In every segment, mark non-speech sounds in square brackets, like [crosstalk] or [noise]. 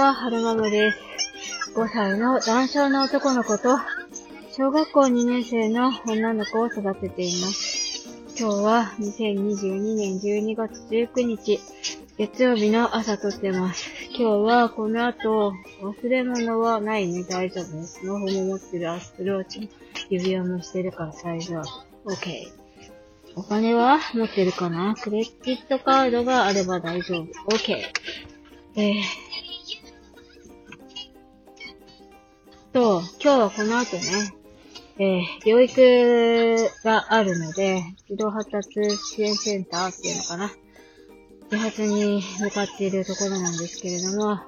は、はるまむです。5歳の男性の男の子と、小学校2年生の女の子を育てています。今日は2022年12月19日、月曜日の朝撮ってます。今日はこの後、忘れ物はないね、大丈夫です。スマホも持ってるアスプローチも指輪もしてるから大丈夫。OK。お金は持ってるかな？クレジットカードがあれば大丈夫。OK。えー、と、今日はこの後ね、えー、療育があるので、児童発達支援センターっていうのかな。自発に向かっているところなんですけれども、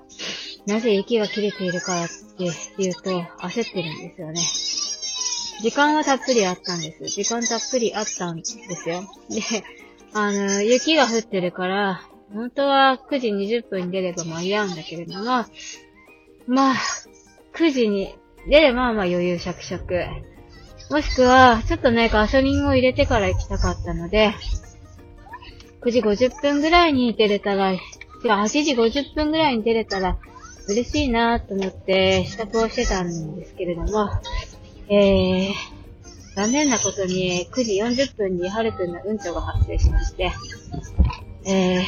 なぜ息が切れているかっていうと、焦ってるんですよね。時間はたっぷりあったんです。時間たっぷりあったんですよ。で、あの、雪が降ってるから、本当は9時20分に出れば間に合うんだけれども、まあ、9時に出ればまあ余裕しゃくしゃく。もしくは、ちょっとね、ガソリンを入れてから行きたかったので、9時50分ぐらいに出れたら、8時50分ぐらいに出れたら、嬉しいなぁと思って支度をしてたんですけれども、えー、残念なことに9時40分にハルくんのうんちょが発生しまして、えー、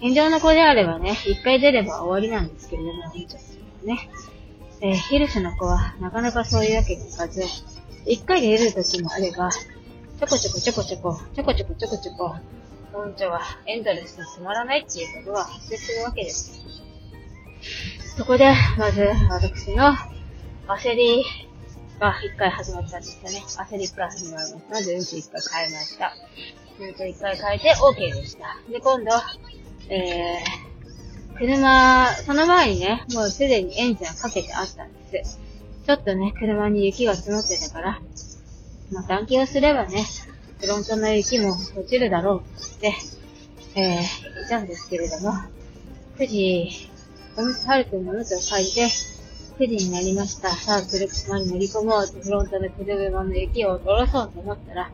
健常の子であればね、一回出れば終わりなんですけれども、うんちょね、えー、ヒルシュの子はなかなかそういうわけにいかず、一回で出る時もあれば、ちょこちょこちょこちょこ、ちょこちょこちょこちょこ、うんちょはエンドレスに止まらないっていうことが発生するわけです。そこで、まず、私の焦りが一回始まったんですよね。焦り一回始まりました。まず、うんち一回変えました。うんち一回変えて OK でした。で、今度、えー、車、その前にね、もうすでにエンジンはかけてあったんです。ちょっとね、車に雪が積もってたから、まあ、暖気をすればね、フロントの雪も落ちるだろうって、えー、いたんですけれども、9時、おむつ、はるくんのおむつを借りて、9時になりました。さあ、車に乗り込もうとフロントの車の雪を下ろそうと思ったら、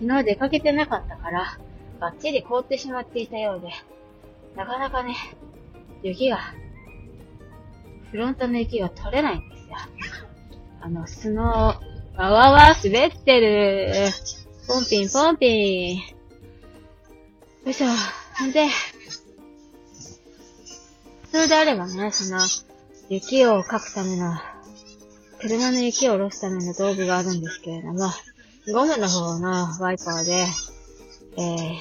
昨日出かけてなかったから、バッチリ凍ってしまっていたようで、なかなかね、雪が、フロントの雪が取れないんですよ。あの、スノー、わわわ、滑ってる。ポンピン、ポンピン。よいしょ。ほんで、普通であればね、その、雪をかくための、車の雪を下ろすための道具があるんですけれども、ゴムの方のワイパーで、えー、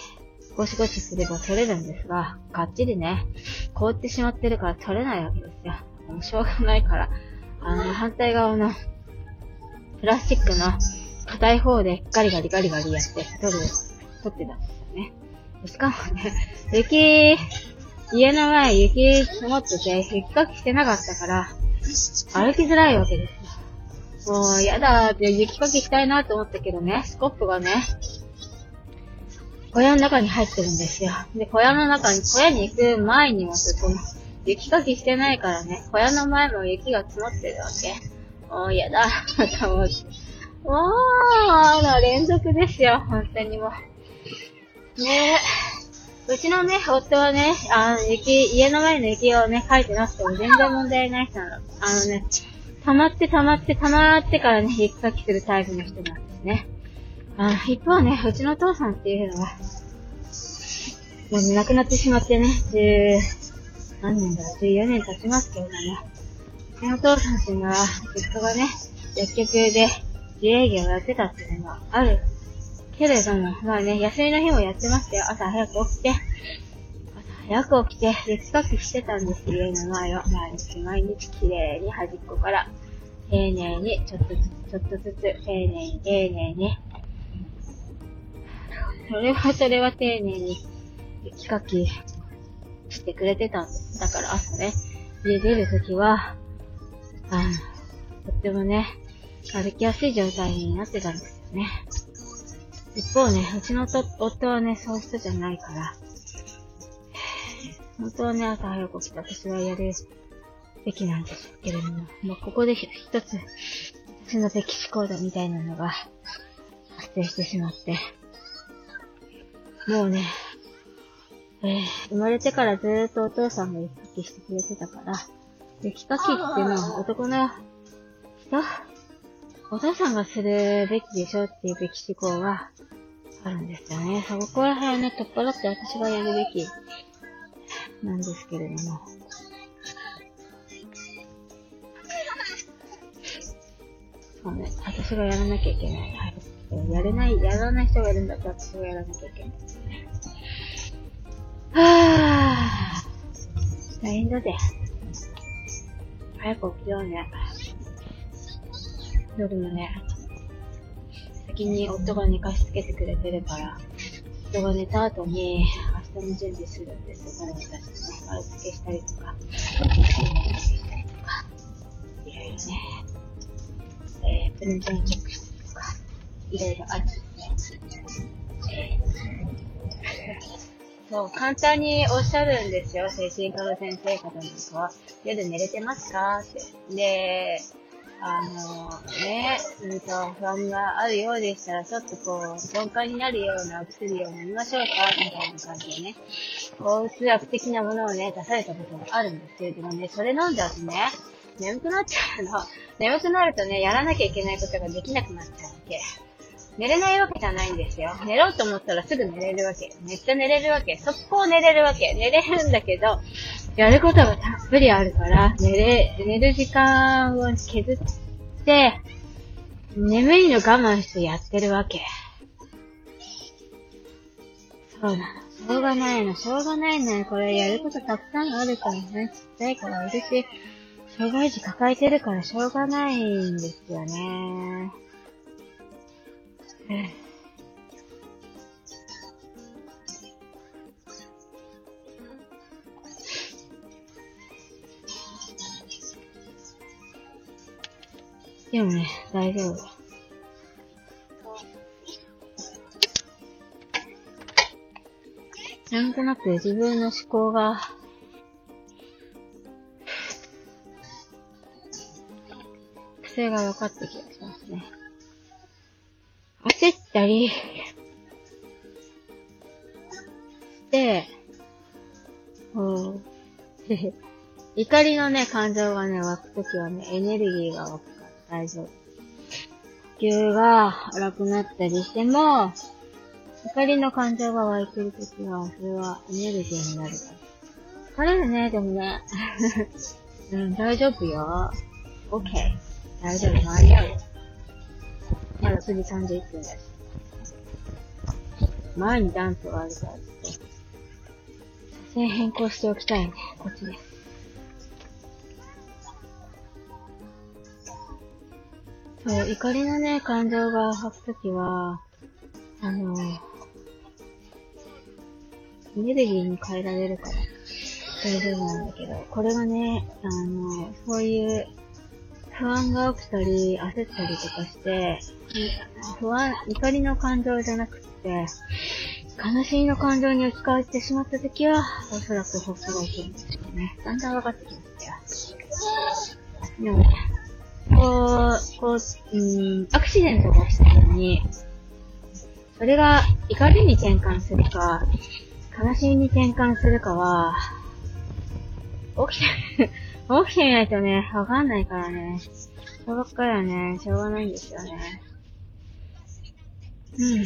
ゴシゴシすれば取れるんですが、がっちりね、凍ってしまってるから取れないわけですよ。もうしょうがないから、あの、反対側の、プラスチックの硬い方でガリガリガリガリやって取る、取ってたんですよね。しかもね、雪、家の前雪積もってて、雪かきしてなかったから、歩きづらいわけですよ。もう、やだーって雪かきしたいなと思ったけどね、スコップがね、小屋の中に入ってるんですよ。で、小屋の中に、小屋に行く前にもこの、雪かきしてないからね、小屋の前も雪が積もってるわけ。[laughs] もうやだ、と思って。もう、の連続ですよ、本当にもう。ねえ。うちのね、夫はね、あの、雪、家の前の雪をね、書いてなくても全然問題ない人なの。あのね、溜まって溜まって溜まってからね、雪かきするタイプの人なんですね。あ一方ね、うちのお父さんっていうのは、もう亡くなってしまってね、十、何年だ、14年経ちますけれども、うちのお父さんっていうのは、実家がね、薬局で自営業をやってたっていうのがあるけれども、まあね、休みの日もやってましたよ。朝早く起きて、朝早く起きて、雪かきしてたんです、家の前を。毎日毎日綺麗に端っこから、丁寧に、ちょっとずつ、ちょっとずつ、丁寧に、丁寧に。それは、それは丁寧に、雪かきしてくれてたんです。だから朝ね、家出るときは、あの、とってもね、歩きやすい状態になってたんですよね。一方ね、うちの夫はね、そういう人じゃないから、本当はね、朝早く起きて私はやるべきなんですけれども、もうここで一つ、私のべき思考だみたいなのが発生してしまって、もうね、えー、生まれてからずーっとお父さんが雪かきしてくれてたから、雪かきっていうのは男の人？お父さんがするべきでしょっていうべき思考があるんですよね。そこら辺をね、取っ払って私がやるべきなんですけれども。そうね、私がやらなきゃいけない。やれない、やらない人がいるんだったら私がやらなきゃいけない。はぁ、大変だぜ。早く起きようね。夜もね、先に夫が寝かしつけてくれてるから、夫が寝た後に明日の準備するんですよ。彼女たちね、丸付けしたりとか、したりとか、いろいろね、えー、プレゼンチェックしたりとか、いろいろあるんで、えー、そう、簡単におっしゃるんですよ、精神科の先生方なんかは。夜寝れてますか？って。で、あの、ね、うんと、不安があるようでしたら、ちょっとこう、鈍感になるようなお薬を飲みましょうか、みたいな感じでね、抗うつ薬的なものをね、出されたことがあるんですけれどもね、それ飲んだ後ね、眠くなっちゃうの。眠くなるとね、やらなきゃいけないことができなくなっちゃうわけ。寝れないわけじゃないんですよ。寝ろうと思ったらすぐ寝れるわけ。めっちゃ寝れるわけ。速攻寝れるわけ。寝れるんだけど、やることがたっぷりあるから、寝れ、寝る時間を削って、眠いの我慢してやってるわけ。そうなの。しょうがないの、しょうがないの。これやることたくさんあるからね。ちっちゃいからいるし、障害児抱えてるからしょうがないんですよね。[laughs] でもね、大丈夫。なんとなく自分の思考が、癖が分かってきがしますね。焦ったり、して、うん。[laughs] 怒りのね、感情がね、湧くときはね、エネルギーが湧くから大丈夫。呼吸が荒くなったりしても、怒りの感情が湧いてるときは、それはエネルギーになるから。疲れるね、でもね。[laughs] うん、大丈夫よ。OK。大丈夫、間に合う。まだ次31分だし。前にダンスがあるからって。車線変更しておきたいね。こっちです。そう、怒りのね、感情が吐くときは、あの、エネルギーに変えられるから大丈夫なんだけど、これがね、あの、そういう不安が起きたり、焦ったりとかして、不安、怒りの感情じゃなくて、悲しみの感情に置き換わってしまったときは、おそらく発作が起きるんですよね。だんだん分かってきましたよ。でも、こう、こう、うん、アクシデントが起きた時に、それが怒りに転換するか、悲しみに転換するかは、起きて、起きてみないとね、わかんないからね。そればっかりはね、しょうがないんですよね。うん。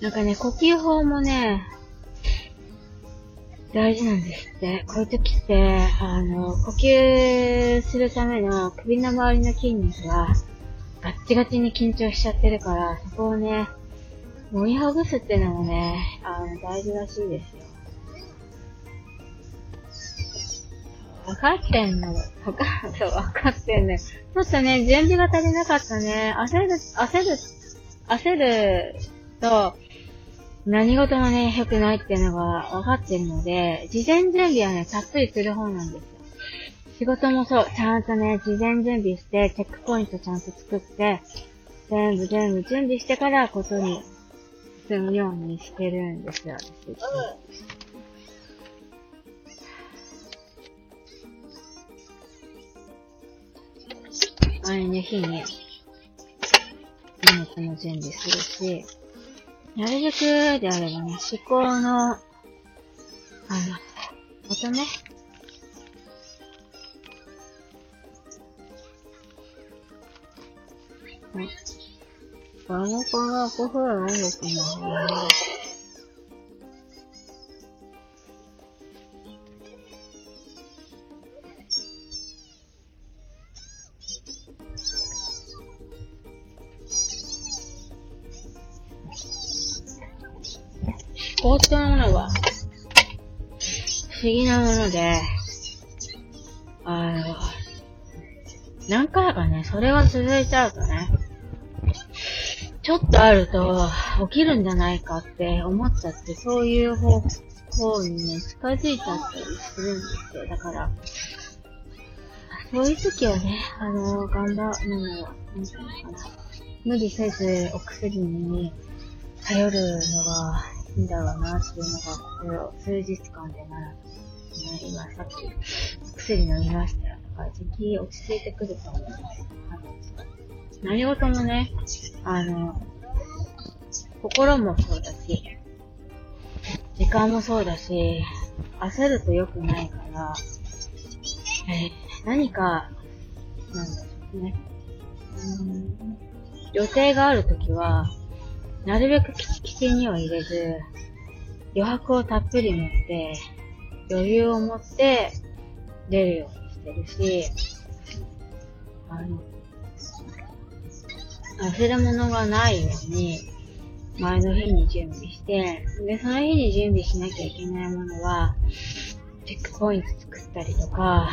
なんかね、呼吸法もね、大事なんですって。こういう時って、あの、呼吸するための首の周りの筋肉がガッチガチに緊張しちゃってるから、そこをね、盛りほぐすっていうのもね、あの、大事らしいですよ。分かってんの。分か、[laughs] そう、分かってんね。ちょっとね、準備が足りなかったね。焦る、焦る、焦ると、何事もね、良くないっていうのが分かってるので、事前準備はね、たっぷりする方なんですよ。仕事もそう、ちゃんとね、事前準備して、チェックポイントちゃんと作って、全部全部準備してからことに進むようにしてるんですよ、私。前の日に、荷物も準備するし、なるべくであればね、思考の、あの、またね、あの子が5分なんですね。思考というものは、不思議なもので、あの、何回かね、それが続いちゃうとね、ちょっとあると起きるんじゃないかって思っちゃって、そういう方向にね、近づいちゃったりするんですよ。だから、そういう時はね、あの、頑張るのは、なんていうのかな。無理せずお薬に頼るのがいいんだろうなっていうのが、ここ数日間でなら、ね、今さっき薬飲みましたよとか、時期落ち着いてくると思うんです何事もね、あの、心もそうだし、時間もそうだし、焦ると良くないから、えー、何か、なんだろうね。うん予定があるときは、なるべくキチキチには入れず、余白をたっぷり持って、余裕を持って出るようにしてるし、あの、忘れ物がないように、前の日に準備して、で、その日に準備しなきゃいけないものは、チェックポイント作ったりとか、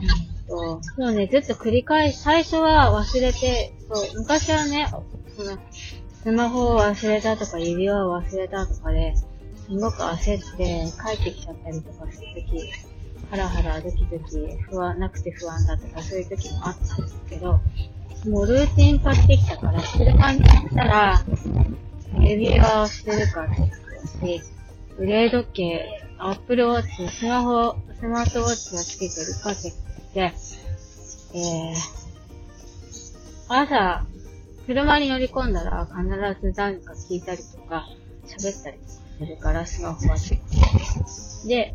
うんと、そうね、ずっと繰り返し、最初は忘れて、そう、昔はね、その、スマホを忘れたとか、指輪を忘れたとかで、すごく焦って帰ってきちゃったりとかするとき、ハラハラドキドキ、不安、なくて不安だとか、そういう時もあったんですけど、もうルーティン化してきたから、車に行ったら、指輪をしてるかチェックし、腕時計、アップルウォッチ、スマホ、スマートウォッチがつけてるかチェックして、えー、朝、車に乗り込んだら必ず何か聞いたりとか、喋ったりするから、スマホは。チェックで、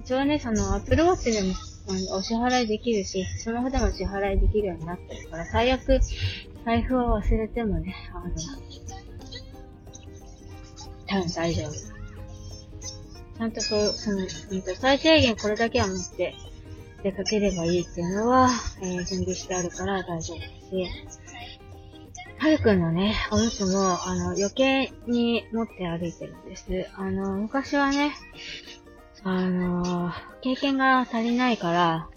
一応ね、その、アップルウォッチでもお支払いできるし、スマホでも支払いできるようになってるから、最悪、財布を忘れてもね、あの、多分大丈夫。ちゃんとそう、その、うんと最低限これだけは持って出かければいいっていうのは、えー、準備してあるから大丈夫ですし、はるくんのね、おむつも、あの、余計に持って歩いてるんです。あの、昔はね、あのー、経験が足りないから、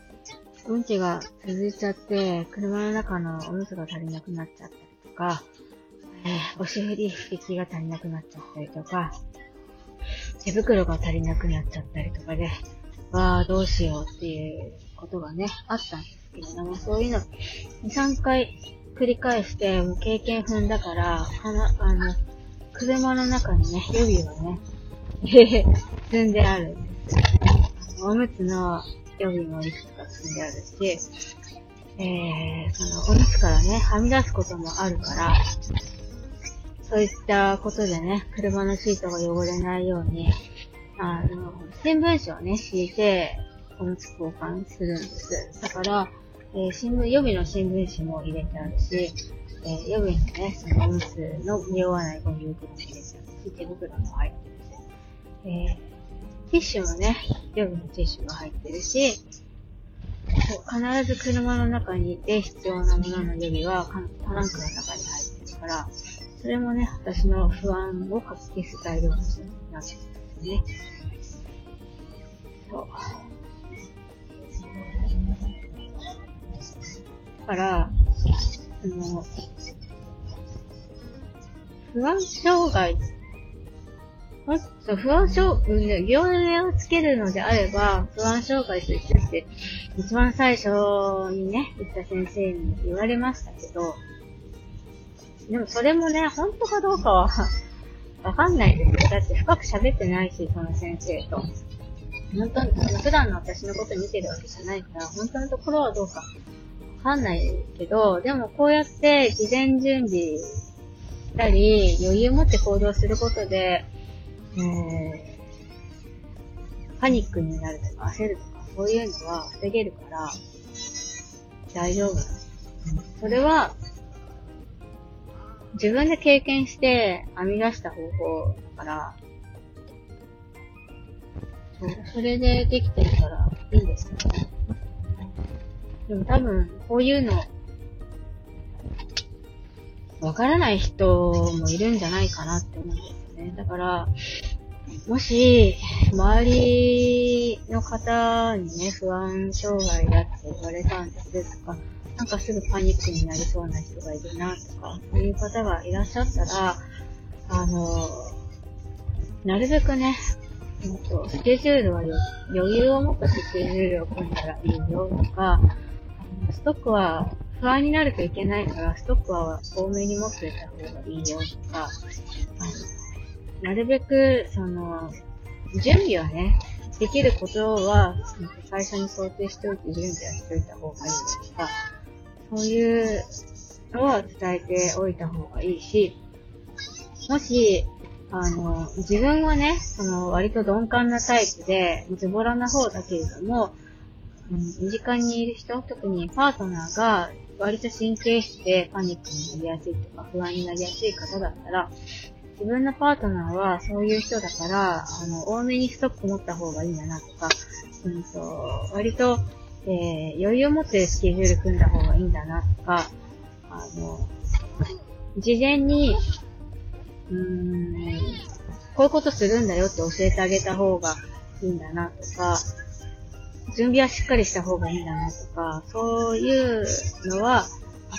うんちが続いちゃって、車の中のおむつが足りなくなっちゃったりとか、えー、お尻引きが足りなくなっちゃったりとか、手袋が足りなくなっちゃったりとかで、わあ、どうしようっていうことがね、あったんですけれども、そういうの、2、3回繰り返して、もう経験踏んだから、あの、あの、車の中にね、予備をね、[laughs] 積んである。おむつの予備もいくつか積んであるし、えー、その、おむつからね、はみ出すこともあるから、そういったことでね、車のシートが汚れないように、あの、新聞紙をね、敷いて、おむつ交換するんです。だから、えー、新聞、予備の新聞紙も入れてあるし、えー、予備のね、そのおむつの匂わないゴミ袋も入れてあるし、手袋も入ってるし、えーティッシュもね、予備のティッシュが入ってるし、必ず車の中にいて必要なものの予備はトランクの中に入ってるから、それもね、私の不安をかき消す材料になってるんですね。そう。だから、その、不安障害っと不安障、業名をつけるのであれば、不安障害と言って、一番最初にね、言った先生に言われましたけど、でもそれもね、本当かどうかはわかんないですよ。だって深く喋ってないし、その先生と。本当に、普段の私のこと見てるわけじゃないから、本当のところはどうかわかんないけど、でもこうやって事前準備したり、余裕を持って行動することで、えー、パニックになるとか焦るとか、そういうのは防げるから、大丈夫。それは、自分で経験して編み出した方法だから、そう、それでできてるからいいんですよね。でも多分、こういうの、わからない人もいるんじゃないかなって思うんですよね。だから、もし、周りの方にね、不安障害だって言われたんですとか、なんかすぐパニックになりそうな人がいるなとか、そういう方がいらっしゃったら、あの、なるべくね、と、スケジュールは余裕を持ったスケジュールを組んだらいいよとか、ストックは不安になるといけないから、ストックは多めに持っていた方がいいよとか、なるべく、その、準備はね、できることは、最初に想定しておいて準備はしておいた方がいいよとか、そういうのは伝えておいた方がいいし、もし、あの、自分はね、その、割と鈍感なタイプで、ズボラな方だけれども、うん、身近にいる人、特にパートナーが、割と神経質でパニックになりやすいとか、不安になりやすい方だったら、自分のパートナーはそういう人だから、あの、多めにストック持った方がいいんだなとか、うんと、割と、えー、余裕を持ってスケジュール組んだ方がいいんだなとか、あの、事前に、うーん、こういうことするんだよって教えてあげた方がいいんだなとか、準備はしっかりした方がいいんだなとか、そういうのは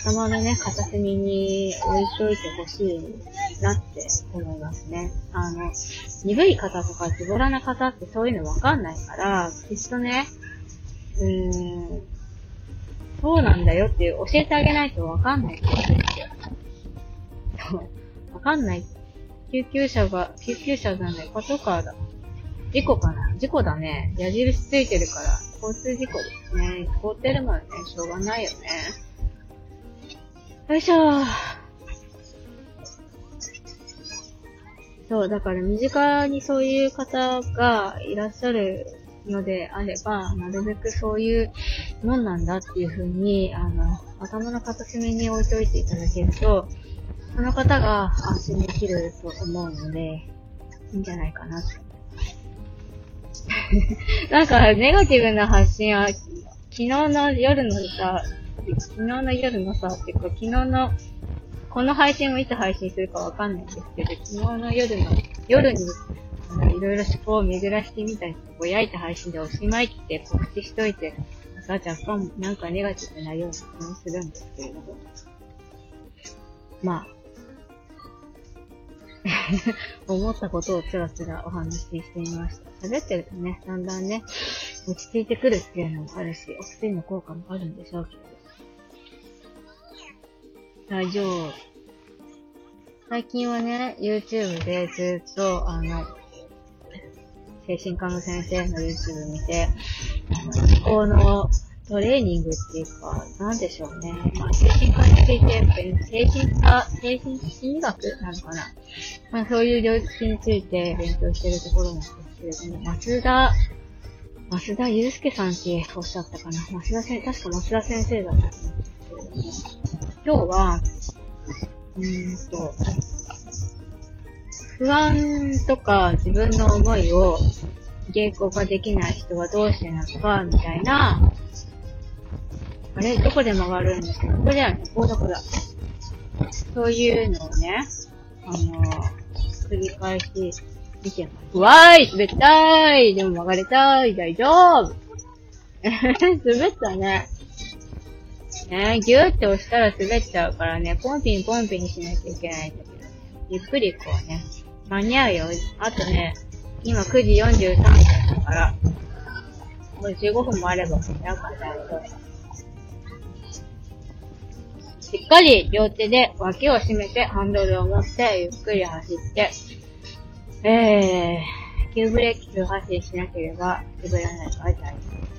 頭のね、片隅に置いといてほしいなって思いますね。あの、鈍い方とかズボラな方ってそういうのわかんないから、きっとね、うーん、そうなんだよっていう教えてあげないとわかんないことですよ。わかんない。救急車が、救急車じゃない、パトカーだ。事故かな？事故だね。矢印ついてるから、交通事故ですね。凍ってるもんね。しょうがないよね。よいしょ。そう、だから身近にそういう方がいらっしゃるのであれば、なるべくそういうもんなんだっていうふうに、あの、頭の片隅に置いといていただけると、その方が安心できると思うので、いいんじゃないかなって [laughs] なんか、ネガティブな発信は、昨日の夜のさ、昨日の夜のさ、っていうか、昨日の、この配信をいつ配信するかわかんないんですけど、昨日の夜の、夜に、あの、いろいろ思考を巡らしてみたり、ぼやいた配信でおしまいって告知しといて、また若干なんかネガティブなような気もするんですけれども。まあ、[laughs] 思ったことをつらつらお話ししてみました。喋ってるとね、だんだんね、落ち着いてくるっていうのもあるし、お薬の効果もあるんでしょうけど。大丈夫。最近はね、YouTube でずっと、あの、精神科の先生の YouTube 見て、思考のトレーニングっていうか、なんでしょうね。まあ、精神科について、精神科、精神心理学なのかな。まあ、そういう領域について勉強してるところなんですけれども、松田、松田祐介さんっておっしゃったかな。松田先生、確か松田先生だったと思うんですけども、今日は、うーんと、不安とか自分の思いを言語化できない人はどうしてなのか、みたいなあれどこで曲がるんですか？ここだよね。こうだこだ。そういうのをね、あのー、繰り返し見てます。わーい滑ったーいでも曲がれたーい大丈夫 [laughs] 滑ったね。ねギューって押したら滑っちゃうからね、ポンピンポンピンしなきゃいけないんだけど。ゆっくりこうね、間に合うよ。あとね、今9時43分だから、もう15分もあれば間に合うから大丈夫。しっかり両手で脇を締めてハンドルを持ってゆっくり走って、えー、急ブレーキ急発進しなければ滑らないから大丈夫。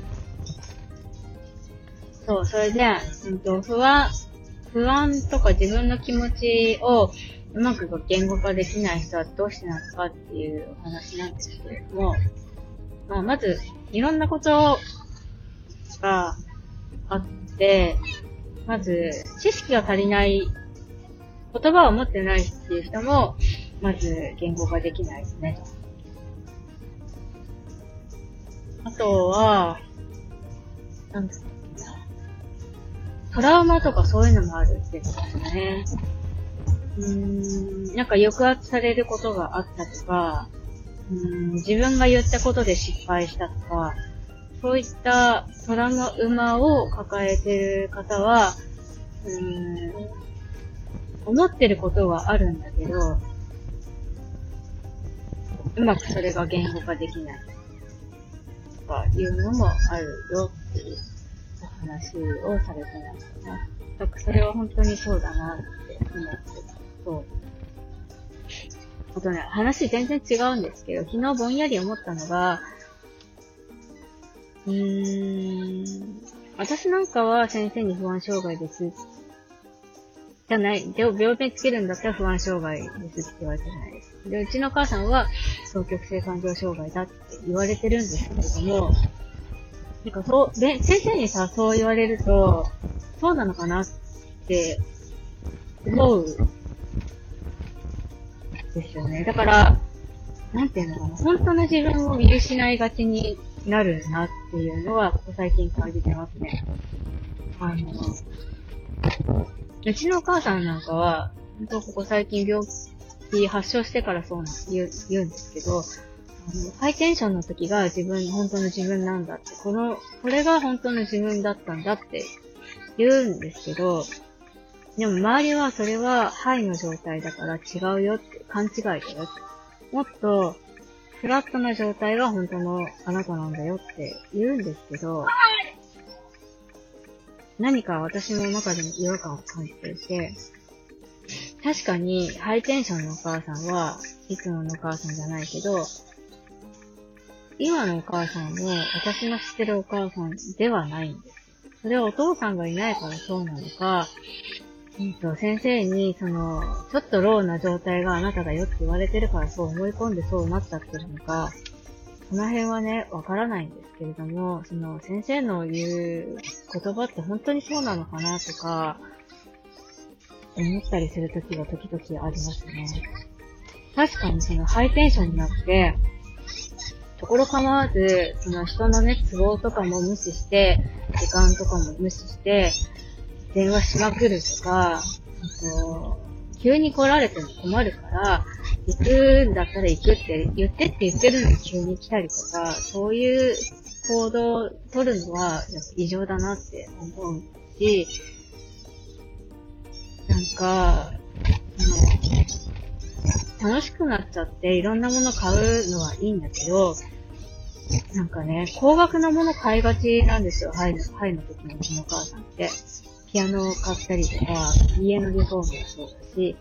そう、それで、うんと、不安、不安とか自分の気持ちをうまく言語化できない人はどうしてなのかっていうお話なんですけれども、まあ、まず、いろんなことがあって、まず、知識が足りない、言葉を持ってないっていう人も、まず言語化できないですね。あとは、なんだっけな。トラウマとかそういうのもあるってことですね。うーん、なんか抑圧されることがあったとか、うーん自分が言ったことで失敗したとか、そういったトラウマを抱えてる方は、うーん、思ってることはあるんだけど、うまくそれが言語化できない。とかいうのもあるよっていう話をされてましたね。だかそれは本当にそうだなって思ってた。そう。あとね、話全然違うんですけど、昨日ぼんやり思ったのが、うーん、私なんかは先生に不安障害ですじゃない、病名つけるんだったら不安障害ですって言われたじゃないです。で、うちの母さんは、双極性感情障害だって言われてるんですけれども、なんかそう、で、先生にさ、そう言われると、そうなのかなって思うですよね。だから、なんていうのかな、本当の自分を見失いがちになるなっていうのは、ここ最近感じてますね。あの、うちのお母さんなんかは、本当ここ最近病気発症してからそうな言う言うんですけど、の、ハイテンションの時が自分、本当の自分なんだって、この、これが本当の自分だったんだって言うんですけど、でも周りはそれはハイの状態だから違うよって、勘違いだよって。もっと、フラットな状態が本当のあなたなんだよって言うんですけど、何か私の中でも違和感を感じていて、確かにハイテンションのお母さんはいつものお母さんじゃないけど、今のお母さんも私の知ってるお母さんではないんです。それはお父さんがいないからそうなのか、えっと、先生に、その、ちょっとローな状態があなただよって言われてるからそう思い込んでそうなっちゃってるのか、その辺はね、わからないんですけれども、その先生の言う言葉って本当にそうなのかなとか、思ったりするときは時々ありますね。確かにそのハイテンションになって、ところ構わず、その人のね、都合とかも無視して、時間とかも無視して、電話しまくるとか、あと、急に来られても困るから、行くんだったら行くって言ってって言ってるのに急に来たりとか、そういう行動を取るのは異常だなって思うし、なんか、楽しくなっちゃっていろんなもの買うのはいいんだけど、なんかね、高額なもの買いがちなんですよ、ハイの、ハイの時のうちのお母さんって。ピアノを買ったりとか、家のリフォームもそうだし、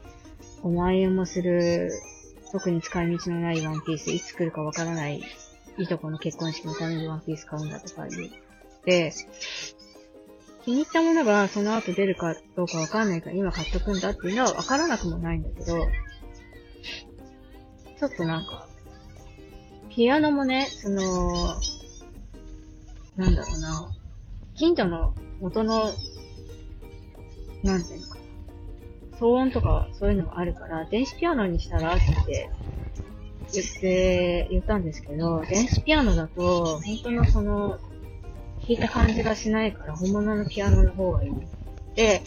5万円もする特に使い道のないワンピース、いつ来るかわからない、いとこの結婚式のためにワンピース買うんだとか言って、気に入ったものがその後出るかどうかわかんないから今買っとくんだっていうのはわからなくもないんだけど、ちょっとなんか、ピアノもね、その、なんだろうな、近所の元の、なんていうのかな騒音とかそういうのがあるから、電子ピアノにしたらって言って、言ったんですけど、電子ピアノだと、本当のその、弾いた感じがしないから、本物のピアノの方がいい。で、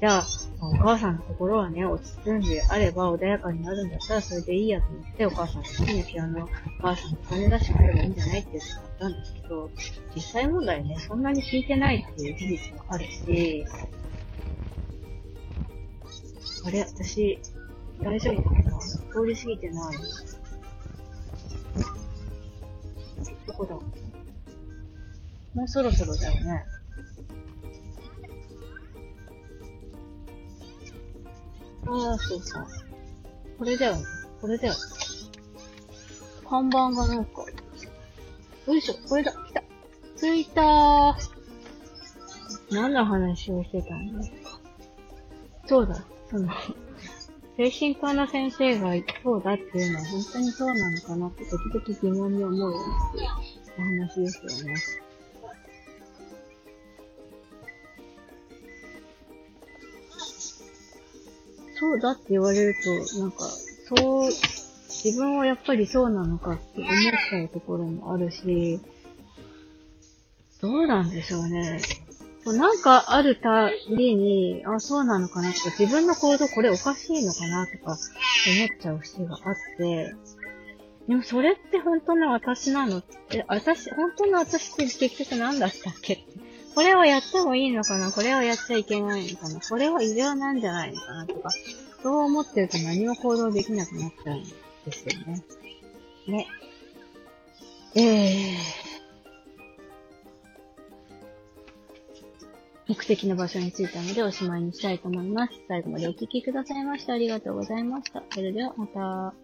じゃあ、お母さんの心はね、落ち着くんであれば穏やかになるんだったらそれでいいやと思って、お母さん好きなピアノ、お母さんお金出してくればいいんじゃないって言ったんですけど、実際問題ね、そんなに弾いてないっていう事実もあるし、あれ私、大丈夫かな通り過ぎてない。どこだ？もうそろそろだよね。ああ、そうそう。これだよ。これだよ。看板がなんか、よいしょ、これだ、来た。着いたー。何の話をしてたんだそうだ、その、精神科の先生がそうだっていうのは本当にそうなのかなって時々疑問に思うようなお話ですよね。そうだって言われると、なんか、そう、自分はやっぱりそうなのかって思っちゃうところもあるし、どうなんでしょうね。なんかあるたびに、あ、そうなのかなとか、自分の行動これおかしいのかなとか思っちゃう節があって、でもそれって本当の私なのって、私、本当の私って結局何だったっけ。これをやってもいいのかな？これをやっちゃいけないのかな？これは異常なんじゃないのかな？とか、そう思ってると何も行動できなくなっちゃうんですよね。ね。えー。目的の場所に着いたのでおしまいにしたいと思います。最後までお聴きくださいましてありがとうございました。それではまた。